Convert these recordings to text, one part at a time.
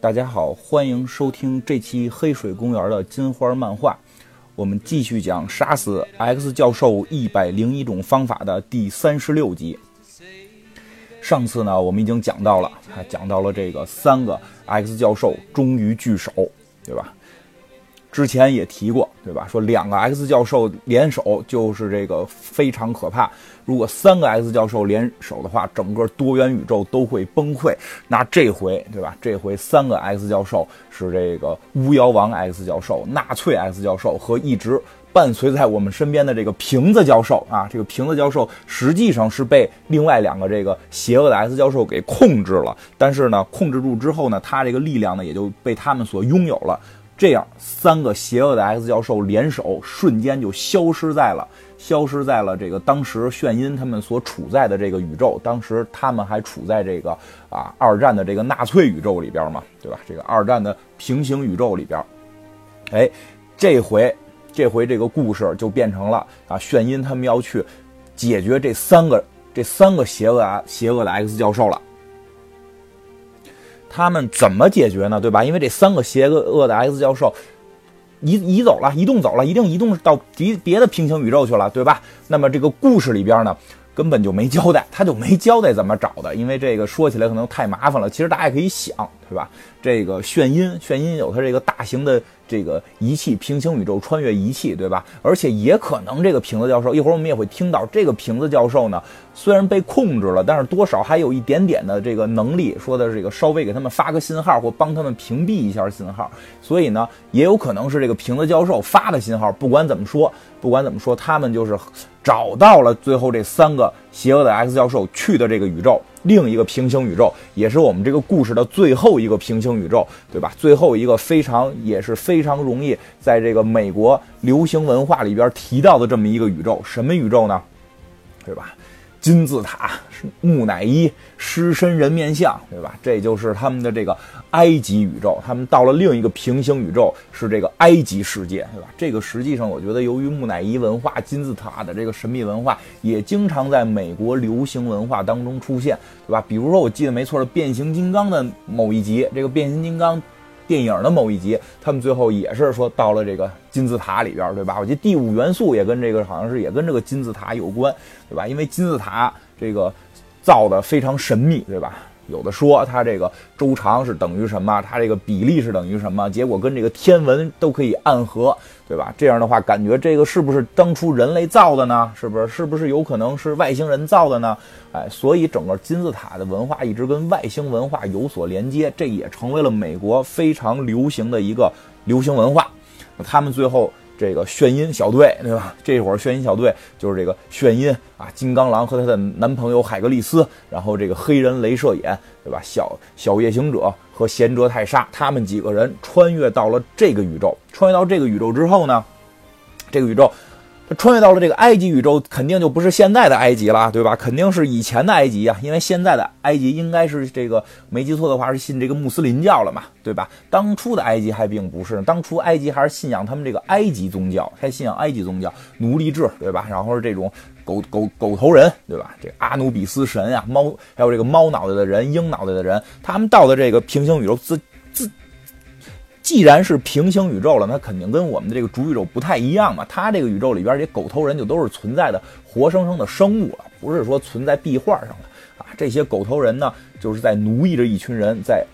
大家好，欢迎收听这期《黑水公园》的金花漫画。我们继续讲杀死 X 教授一百零一种方法的第三十六集。上次呢，我们已经讲到了，还讲到了这个三个 X 教授终于聚首，对吧？之前也提过，对吧？说两个 X 教授联手就是这个非常可怕。如果三个 X 教授联手的话，整个多元宇宙都会崩溃。那这回，对吧？这回三个 X 教授是这个巫妖王 X 教授、纳粹 X 教授和一直伴随在我们身边的这个瓶子教授啊。这个瓶子教授实际上是被另外两个这个邪恶的 X 教授给控制了，但是呢，控制住之后呢，他这个力量呢也就被他们所拥有了。这样，三个邪恶的 X 教授联手，瞬间就消失在了，消失在了这个当时炫音他们所处在的这个宇宙。当时他们还处在这个啊二战的这个纳粹宇宙里边嘛，对吧？这个二战的平行宇宙里边，哎，这回这回这个故事就变成了啊炫音他们要去解决这三个这三个邪恶啊邪恶的 X 教授了。他们怎么解决呢？对吧？因为这三个邪恶的 X 教授移移走了，移动走了，一定移动到别别的平行宇宙去了，对吧？那么这个故事里边呢，根本就没交代，他就没交代怎么找的，因为这个说起来可能太麻烦了。其实大家也可以想，对吧？这个炫音，炫音有它这个大型的。这个仪器平行宇宙穿越仪器，对吧？而且也可能这个瓶子教授，一会儿我们也会听到，这个瓶子教授呢，虽然被控制了，但是多少还有一点点的这个能力，说的这个稍微给他们发个信号，或帮他们屏蔽一下信号。所以呢，也有可能是这个瓶子教授发的信号。不管怎么说，不管怎么说，他们就是找到了最后这三个邪恶的 X 教授去的这个宇宙。另一个平行宇宙，也是我们这个故事的最后一个平行宇宙，对吧？最后一个非常也是非常容易在这个美国流行文化里边提到的这么一个宇宙，什么宇宙呢？对吧？金字塔、木乃伊、狮身人面像，对吧？这就是他们的这个埃及宇宙。他们到了另一个平行宇宙，是这个埃及世界，对吧？这个实际上，我觉得由于木乃伊文化、金字塔的这个神秘文化，也经常在美国流行文化当中出现，对吧？比如说，我记得没错的，变形金刚的某一集，这个变形金刚。电影的某一集，他们最后也是说到了这个金字塔里边，对吧？我记得第五元素也跟这个好像是也跟这个金字塔有关，对吧？因为金字塔这个造的非常神秘，对吧？有的说它这个周长是等于什么，它这个比例是等于什么，结果跟这个天文都可以暗合，对吧？这样的话，感觉这个是不是当初人类造的呢？是不是？是不是有可能是外星人造的呢？哎，所以整个金字塔的文化一直跟外星文化有所连接，这也成为了美国非常流行的一个流行文化。他们最后。这个炫音小队，对吧？这会儿炫音小队就是这个炫音啊，金刚狼和他的男朋友海格力斯，然后这个黑人镭射眼，对吧？小小夜行者和贤哲泰莎，他们几个人穿越到了这个宇宙。穿越到这个宇宙之后呢，这个宇宙。穿越到了这个埃及宇宙，肯定就不是现在的埃及了，对吧？肯定是以前的埃及啊，因为现在的埃及应该是这个没记错的话是信这个穆斯林教了嘛，对吧？当初的埃及还并不是，当初埃及还是信仰他们这个埃及宗教，还信仰埃及宗教奴隶制，对吧？然后是这种狗狗狗头人，对吧？这阿努比斯神啊，猫还有这个猫脑袋的人、鹰脑袋的人，他们到的这个平行宇宙自。既然是平行宇宙了，那肯定跟我们的这个主宇宙不太一样嘛。它这个宇宙里边这狗头人就都是存在的活生生的生物了，不是说存在壁画上的啊。这些狗头人呢，就是在奴役着一群人，在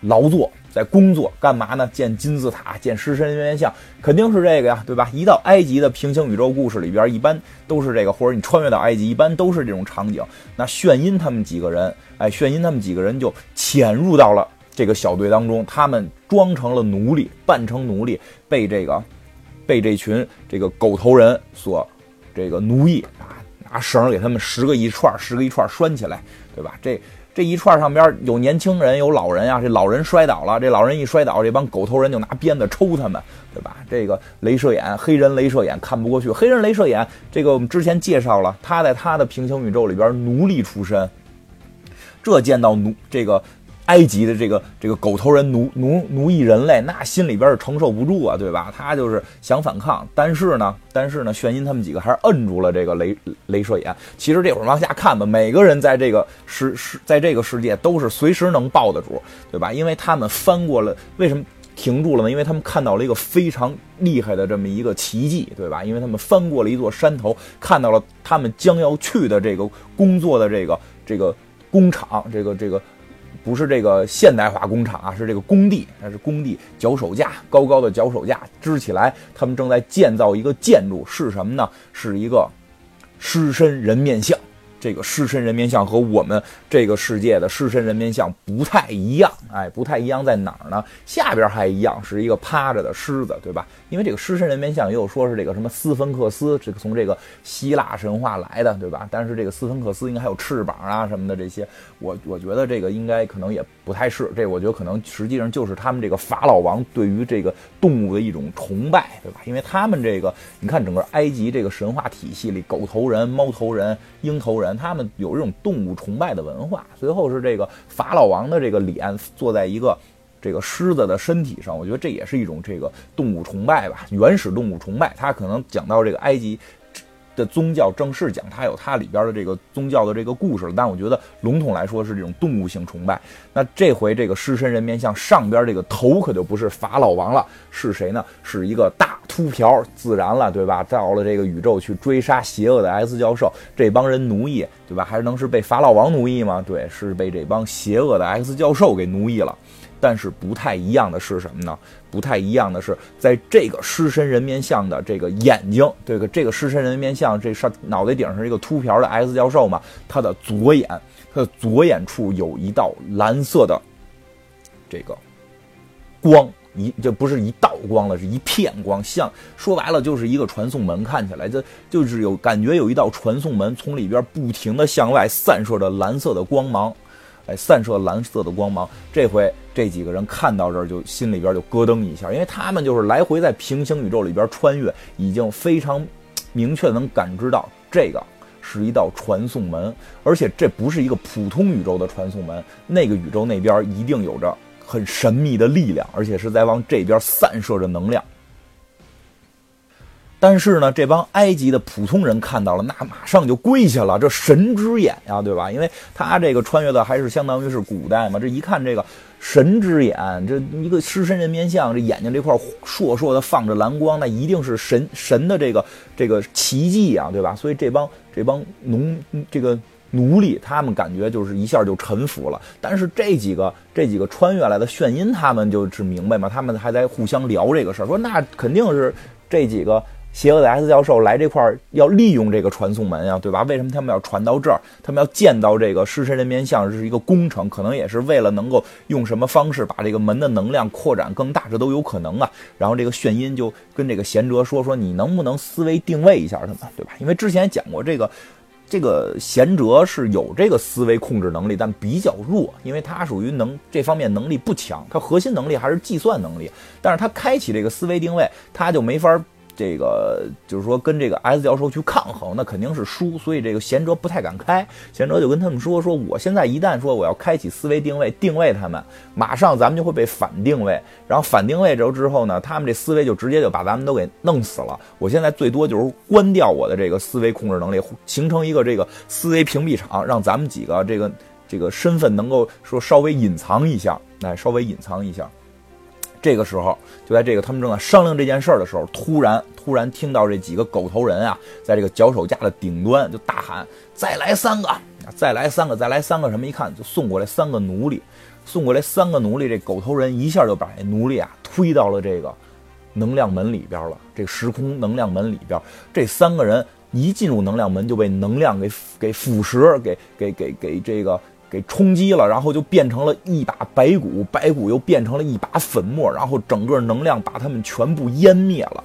劳作，在工作，干嘛呢？建金字塔，建狮身人面像，肯定是这个呀，对吧？一到埃及的平行宇宙故事里边，一般都是这个，或者你穿越到埃及，一般都是这种场景。那炫音他们几个人，哎，炫音他们几个人就潜入到了。这个小队当中，他们装成了奴隶，扮成奴隶，被这个，被这群这个狗头人所这个奴役啊，拿绳给他们十个一串，十个一串拴起来，对吧？这这一串上边有年轻人，有老人啊。这老人摔倒了，这老人一摔倒，这帮狗头人就拿鞭子抽他们，对吧？这个镭射眼，黑人镭射眼看不过去，黑人镭射眼，这个我们之前介绍了，他在他的平行宇宙里边奴隶出身，这见到奴这个。埃及的这个这个狗头人奴奴奴役人类，那心里边是承受不住啊，对吧？他就是想反抗，但是呢，但是呢，炫音他们几个还是摁住了这个镭镭射眼。其实这会儿往下看吧，每个人在这个世世在这个世界都是随时能抱得住，对吧？因为他们翻过了，为什么停住了呢？因为他们看到了一个非常厉害的这么一个奇迹，对吧？因为他们翻过了一座山头，看到了他们将要去的这个工作的这个这个工厂，这个这个。不是这个现代化工厂啊，是这个工地，那是工地脚手架，高高的脚手架支起来，他们正在建造一个建筑，是什么呢？是一个狮身人面像。这个狮身人面像和我们这个世界的狮身人面像不太一样，哎，不太一样在哪儿呢？下边还一样，是一个趴着的狮子，对吧？因为这个狮身人面像也有说是这个什么斯芬克斯，这个从这个希腊神话来的，对吧？但是这个斯芬克斯应该还有翅膀啊什么的这些，我我觉得这个应该可能也不太是，这我觉得可能实际上就是他们这个法老王对于这个动物的一种崇拜，对吧？因为他们这个，你看整个埃及这个神话体系里，狗头人、猫头人、鹰头人。他们有这种动物崇拜的文化，随后是这个法老王的这个脸坐在一个这个狮子的身体上，我觉得这也是一种这个动物崇拜吧，原始动物崇拜。他可能讲到这个埃及。的宗教正式讲，它有它里边的这个宗教的这个故事，但我觉得笼统来说是这种动物性崇拜。那这回这个狮身人面像上边这个头可就不是法老王了，是谁呢？是一个大秃瓢，自然了，对吧？到了这个宇宙去追杀邪恶的 S 教授，这帮人奴役，对吧？还能是被法老王奴役吗？对，是被这帮邪恶的 X 教授给奴役了。但是不太一样的是什么呢？不太一样的是，在这个狮身人面像的这个眼睛，这个这个狮身人面像这上脑袋顶上这个秃瓢的 X 教授嘛，他的左眼，他的左眼处有一道蓝色的这个光，一这不是一道光了，是一片光，像说白了就是一个传送门，看起来这就是有感觉有一道传送门从里边不停的向外散射着蓝色的光芒。哎，散射蓝色的光芒。这回这几个人看到这儿，就心里边就咯噔一下，因为他们就是来回在平行宇宙里边穿越，已经非常明确能感知到这个是一道传送门，而且这不是一个普通宇宙的传送门，那个宇宙那边一定有着很神秘的力量，而且是在往这边散射着能量。但是呢，这帮埃及的普通人看到了，那马上就跪下了。这神之眼呀，对吧？因为他这个穿越的还是相当于是古代嘛。这一看这个神之眼，这一个狮身人面像，这眼睛这块烁烁的放着蓝光，那一定是神神的这个这个奇迹啊，对吧？所以这帮这帮农这个奴隶，他们感觉就是一下就臣服了。但是这几个这几个穿越来的炫音，他们就是明白嘛，他们还在互相聊这个事儿，说那肯定是这几个。邪恶的 S 教授来这块儿要利用这个传送门呀，对吧？为什么他们要传到这儿？他们要见到这个狮身人面像是一个工程，可能也是为了能够用什么方式把这个门的能量扩展更大，这都有可能啊。然后这个炫音就跟这个贤哲说：“说你能不能思维定位一下他们，对吧？因为之前讲过，这个这个贤哲是有这个思维控制能力，但比较弱，因为他属于能这方面能力不强，他核心能力还是计算能力。但是他开启这个思维定位，他就没法。”这个就是说跟这个 S 教授去抗衡，那肯定是输，所以这个贤哲不太敢开。贤哲就跟他们说：“说我现在一旦说我要开启思维定位，定位他们，马上咱们就会被反定位。然后反定位之后呢，他们这思维就直接就把咱们都给弄死了。我现在最多就是关掉我的这个思维控制能力，形成一个这个思维屏蔽场，让咱们几个这个这个身份能够说稍微隐藏一下，来稍微隐藏一下。”这个时候，就在这个他们正在商量这件事儿的时候，突然突然听到这几个狗头人啊，在这个脚手架的顶端就大喊：“再来三个，再来三个，再来三个！”什么？一看就送过来三个奴隶，送过来三个奴隶。这狗头人一下就把这奴隶啊推到了这个能量门里边了，这个时空能量门里边。这三个人一进入能量门就被能量给给腐蚀，给给给给这个。给冲击了，然后就变成了一把白骨，白骨又变成了一把粉末，然后整个能量把他们全部湮灭了，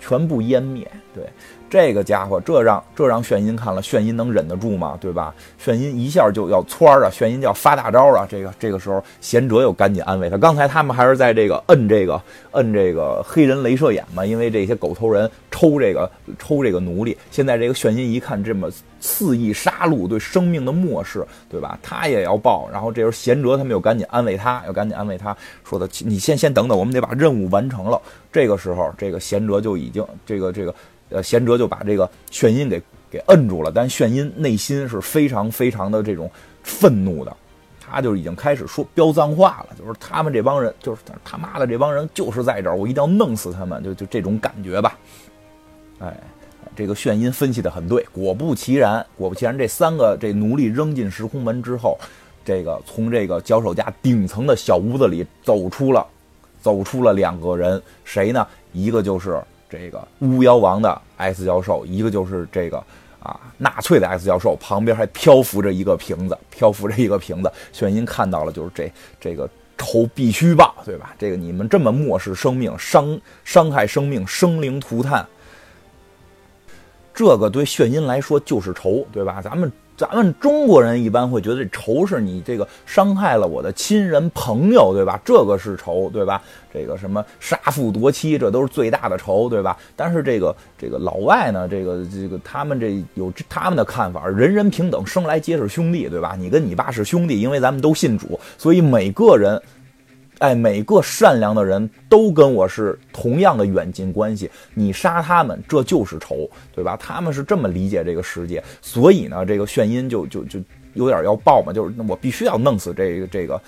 全部湮灭。对，这个家伙，这让这让炫音看了，炫音能忍得住吗？对吧？炫音一下就要窜啊，炫音就要发大招啊。这个这个时候，贤哲又赶紧安慰他。刚才他们还是在这个摁这个摁这个黑人镭射眼嘛，因为这些狗头人抽这个抽这个奴隶。现在这个炫音一看这么肆意杀戮，对生命的漠视，对吧？他也要报。然后这时候贤哲他们又赶紧安慰他，又赶紧安慰他说的：“你先先等等，我们得把任务完成了。”这个时候，这个贤哲就已经这个这个。呃，贤哲就把这个炫音给给摁住了，但炫音内心是非常非常的这种愤怒的，他就已经开始说飙脏话了，就是他们这帮人，就是他妈的这帮人就是在这儿，我一定要弄死他们，就就这种感觉吧。哎，这个炫音分析的很对，果不其然，果不其然，这三个这奴隶扔进时空门之后，这个从这个脚手架顶层的小屋子里走出了，走出了两个人，谁呢？一个就是。这个巫妖王的 S 教授，一个就是这个啊纳粹的 S 教授，旁边还漂浮着一个瓶子，漂浮着一个瓶子。炫音看到了，就是这这个仇必须报，对吧？这个你们这么漠视生命，伤伤害生命，生灵涂炭，这个对炫音来说就是仇，对吧？咱们。咱们中国人一般会觉得这仇是你这个伤害了我的亲人朋友，对吧？这个是仇，对吧？这个什么杀父夺妻，这都是最大的仇，对吧？但是这个这个老外呢，这个这个他们这有他们的看法，人人平等，生来皆是兄弟，对吧？你跟你爸是兄弟，因为咱们都信主，所以每个人。哎，每个善良的人都跟我是同样的远近关系，你杀他们，这就是仇，对吧？他们是这么理解这个世界，所以呢，这个炫音就就就有点要爆嘛，就是我必须要弄死这个这个。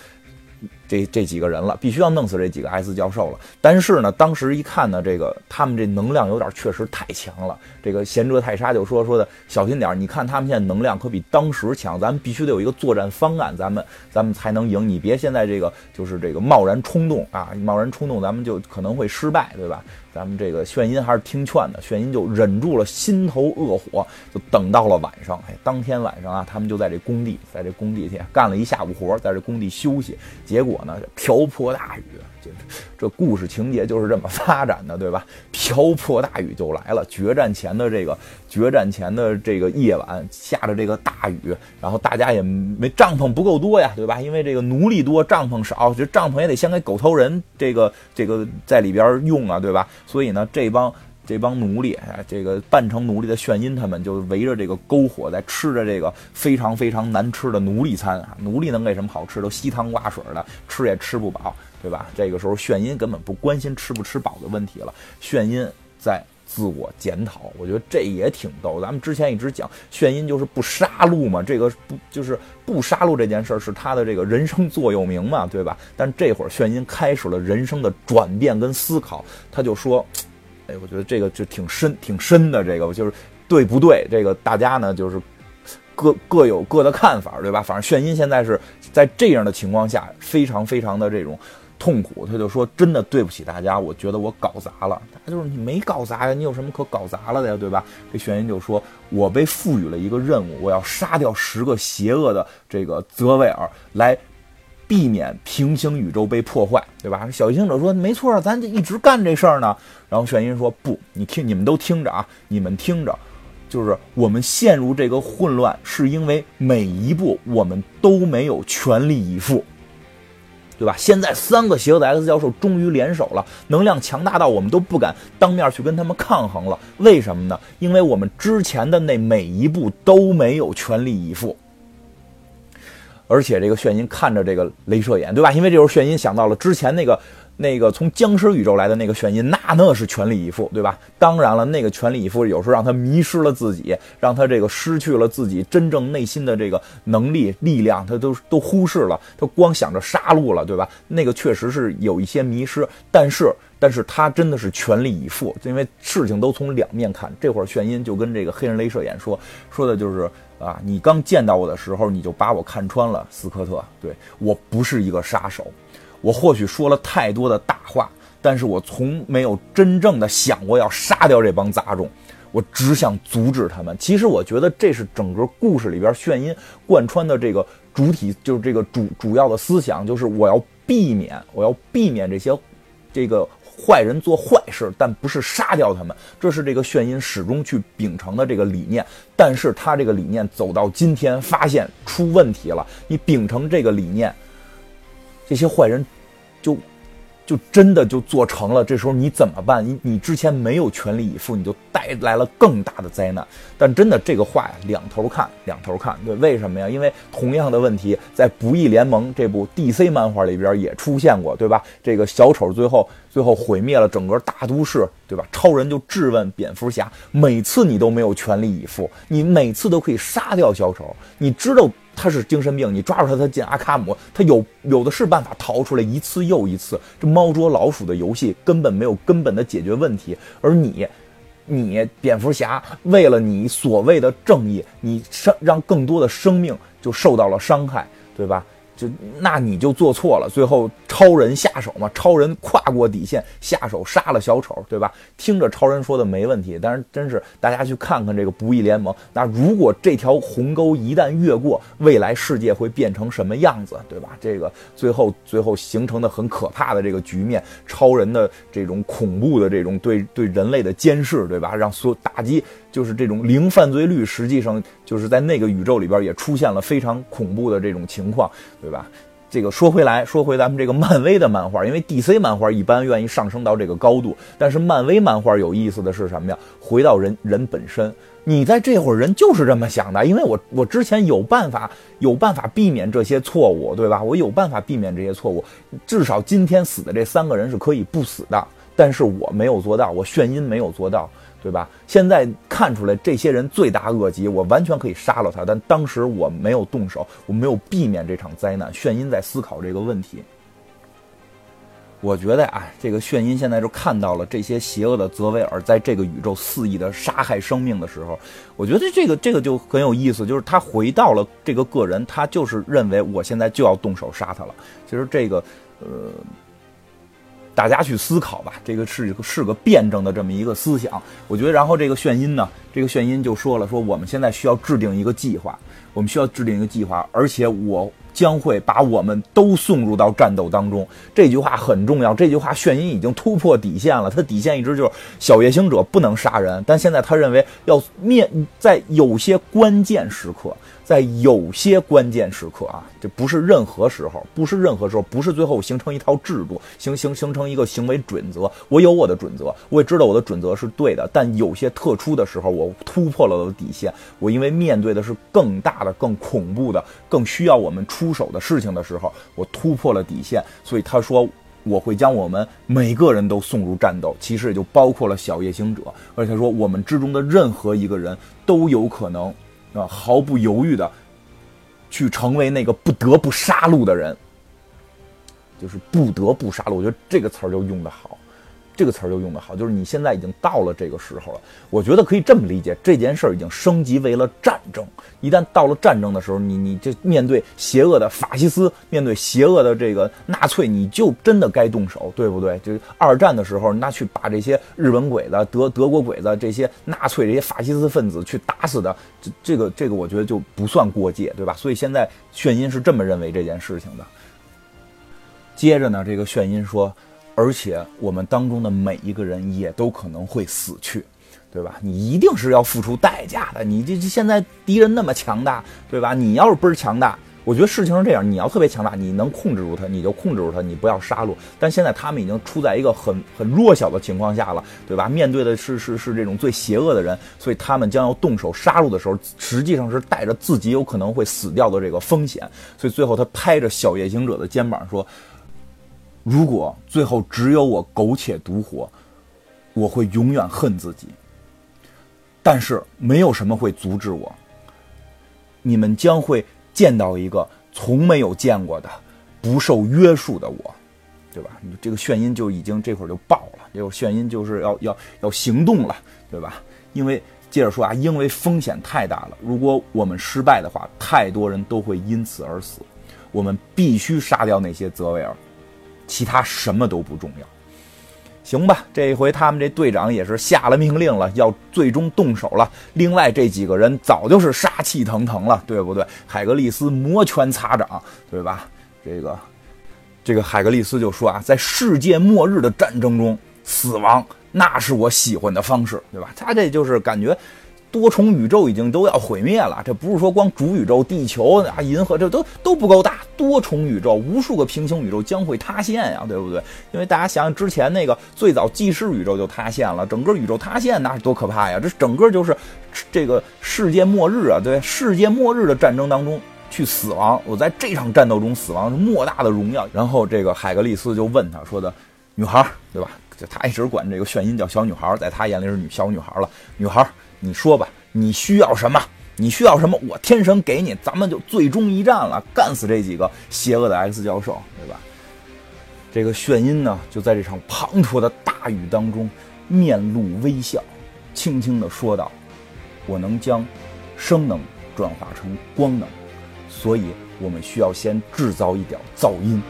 这这几个人了，必须要弄死这几个 S 教授了。但是呢，当时一看呢，这个他们这能量有点确实太强了。这个贤哲泰莎就说说的小心点，你看他们现在能量可比当时强，咱们必须得有一个作战方案，咱们咱们才能赢。你别现在这个就是这个贸然冲动啊，贸然冲动，咱们就可能会失败，对吧？咱们这个炫音还是听劝的，炫音就忍住了心头恶火，就等到了晚上。哎，当天晚上啊，他们就在这工地，在这工地去干了一下午活，在这工地休息。结果呢，瓢泼大雨。这这故事情节就是这么发展的，对吧？瓢泼大雨就来了，决战前的这个决战前的这个夜晚下着这个大雨，然后大家也没帐篷不够多呀，对吧？因为这个奴隶多，帐篷少，这帐篷也得先给狗头人这个这个在里边用啊，对吧？所以呢，这帮。这帮奴隶，这个扮成奴隶的炫音，他们就围着这个篝火，在吃着这个非常非常难吃的奴隶餐啊！奴隶能给什么好吃？都稀汤挂水的，吃也吃不饱，对吧？这个时候，炫音根本不关心吃不吃饱的问题了，炫音在自我检讨。我觉得这也挺逗。咱们之前一直讲，炫音就是不杀戮嘛，这个不就是不杀戮这件事儿是他的这个人生座右铭嘛，对吧？但这会儿，炫音开始了人生的转变跟思考，他就说。我觉得这个就挺深、挺深的。这个就是对不对？这个大家呢，就是各各有各的看法，对吧？反正炫音现在是在这样的情况下，非常非常的这种痛苦。他就说：“真的对不起大家，我觉得我搞砸了。”他就是你没搞砸呀，你有什么可搞砸了的呀，对吧？这炫音就说：“我被赋予了一个任务，我要杀掉十个邪恶的这个泽维尔来。”避免平行宇宙被破坏，对吧？小行者说：“没错，咱就一直干这事儿呢。”然后炫音说：“不，你听，你们都听着啊，你们听着，就是我们陷入这个混乱，是因为每一步我们都没有全力以赴，对吧？现在三个邪恶的 X 教授终于联手了，能量强大到我们都不敢当面去跟他们抗衡了。为什么呢？因为我们之前的那每一步都没有全力以赴。”而且这个炫音看着这个镭射眼，对吧？因为这时候炫音想到了之前那个那个从僵尸宇宙来的那个炫音，那那是全力以赴，对吧？当然了，那个全力以赴有时候让他迷失了自己，让他这个失去了自己真正内心的这个能力力量，他都都忽视了，他光想着杀戮了，对吧？那个确实是有一些迷失，但是但是他真的是全力以赴，因为事情都从两面看。这会儿炫音就跟这个黑人镭射眼说说的就是。啊！你刚见到我的时候，你就把我看穿了，斯科特。对我不是一个杀手，我或许说了太多的大话，但是我从没有真正的想过要杀掉这帮杂种，我只想阻止他们。其实我觉得这是整个故事里边炫音贯穿的这个主体，就是这个主主要的思想，就是我要避免，我要避免这些这个坏人做坏事，但不是杀掉他们。这是这个炫音始终去秉承的这个理念。但是他这个理念走到今天，发现出问题了。你秉承这个理念，这些坏人就。就真的就做成了，这时候你怎么办？你你之前没有全力以赴，你就带来了更大的灾难。但真的这个话呀，两头看，两头看。对，为什么呀？因为同样的问题在《不义联盟》这部 DC 漫画里边也出现过，对吧？这个小丑最后最后毁灭了整个大都市，对吧？超人就质问蝙蝠侠，每次你都没有全力以赴，你每次都可以杀掉小丑，你知道。他是精神病，你抓住他，他进阿卡姆，他有有的是办法逃出来，一次又一次。这猫捉老鼠的游戏根本没有根本的解决问题，而你，你蝙蝠侠为了你所谓的正义，你伤让更多的生命就受到了伤害，对吧？就那你就做错了，最后超人下手嘛，超人跨过底线下手杀了小丑，对吧？听着超人说的没问题，但是真是大家去看看这个不义联盟，那如果这条鸿沟一旦越过，未来世界会变成什么样子，对吧？这个最后最后形成的很可怕的这个局面，超人的这种恐怖的这种对对人类的监视，对吧？让所有打击。就是这种零犯罪率，实际上就是在那个宇宙里边也出现了非常恐怖的这种情况，对吧？这个说回来，说回咱们这个漫威的漫画，因为 DC 漫画一般愿意上升到这个高度，但是漫威漫画有意思的是什么呀？回到人人本身，你在这会儿人就是这么想的，因为我我之前有办法有办法避免这些错误，对吧？我有办法避免这些错误，至少今天死的这三个人是可以不死的，但是我没有做到，我眩晕没有做到。对吧？现在看出来这些人罪大恶极，我完全可以杀了他，但当时我没有动手，我没有避免这场灾难。炫音在思考这个问题。我觉得啊，这个炫音现在就看到了这些邪恶的泽维尔在这个宇宙肆意的杀害生命的时候，我觉得这个这个就很有意思，就是他回到了这个个人，他就是认为我现在就要动手杀他了。其实这个，呃。大家去思考吧，这个是是个辩证的这么一个思想。我觉得，然后这个炫音呢，这个炫音就说了，说我们现在需要制定一个计划，我们需要制定一个计划，而且我将会把我们都送入到战斗当中。这句话很重要，这句话炫音已经突破底线了，他底线一直就是小夜行者不能杀人，但现在他认为要面在有些关键时刻。在有些关键时刻啊，这不是任何时候，不是任何时候，不是最后形成一套制度，形形形成一个行为准则。我有我的准则，我也知道我的准则是对的。但有些特殊的时候，我突破了我的底线。我因为面对的是更大的、更恐怖的、更需要我们出出手的事情的时候，我突破了底线。所以他说我会将我们每个人都送入战斗，其实也就包括了小夜行者。而且他说我们之中的任何一个人都有可能。啊，毫不犹豫的去成为那个不得不杀戮的人，就是不得不杀戮。我觉得这个词儿就用的好。这个词儿就用得好，就是你现在已经到了这个时候了。我觉得可以这么理解，这件事儿已经升级为了战争。一旦到了战争的时候，你你这面对邪恶的法西斯，面对邪恶的这个纳粹，你就真的该动手，对不对？就二战的时候，那去把这些日本鬼子、德德国鬼子、这些纳粹这些法西斯分子去打死的，这这个这个，我觉得就不算过界，对吧？所以现在炫音是这么认为这件事情的。接着呢，这个炫音说。而且我们当中的每一个人也都可能会死去，对吧？你一定是要付出代价的。你这现在敌人那么强大，对吧？你要是不是强大，我觉得事情是这样：你要特别强大，你能控制住他，你就控制住他，你不要杀戮。但现在他们已经处在一个很很弱小的情况下了，对吧？面对的是是是这种最邪恶的人，所以他们将要动手杀戮的时候，实际上是带着自己有可能会死掉的这个风险。所以最后他拍着小夜行者的肩膀说。如果最后只有我苟且独活，我会永远恨自己。但是没有什么会阻止我。你们将会见到一个从没有见过的不受约束的我，对吧？这个炫音就已经这会儿就爆了，这个炫音就是要要要行动了，对吧？因为接着说啊，因为风险太大了，如果我们失败的话，太多人都会因此而死。我们必须杀掉那些泽维尔。其他什么都不重要，行吧？这一回他们这队长也是下了命令了，要最终动手了。另外这几个人早就是杀气腾腾了，对不对？海格力斯摩拳擦掌，对吧？这个，这个海格力斯就说啊，在世界末日的战争中，死亡，那是我喜欢的方式，对吧？他这就是感觉。多重宇宙已经都要毁灭了，这不是说光主宇宙、地球啊、银河这都都不够大，多重宇宙，无数个平行宇宙将会塌陷呀，对不对？因为大家想想之前那个最早纪事宇宙就塌陷了，整个宇宙塌陷那是多可怕呀！这整个就是这个世界末日啊，对，世界末日的战争当中去死亡，我在这场战斗中死亡是莫大的荣耀。然后这个海格力斯就问他说的：“女孩，对吧？就他一直管这个炫音叫小女孩，在他眼里是女小女孩了，女孩。”你说吧，你需要什么？你需要什么？我天神给你，咱们就最终一战了，干死这几个邪恶的 X 教授，对吧？这个炫音呢，就在这场滂沱的大雨当中，面露微笑，轻轻的说道：“我能将声能转化成光能，所以我们需要先制造一点噪音。”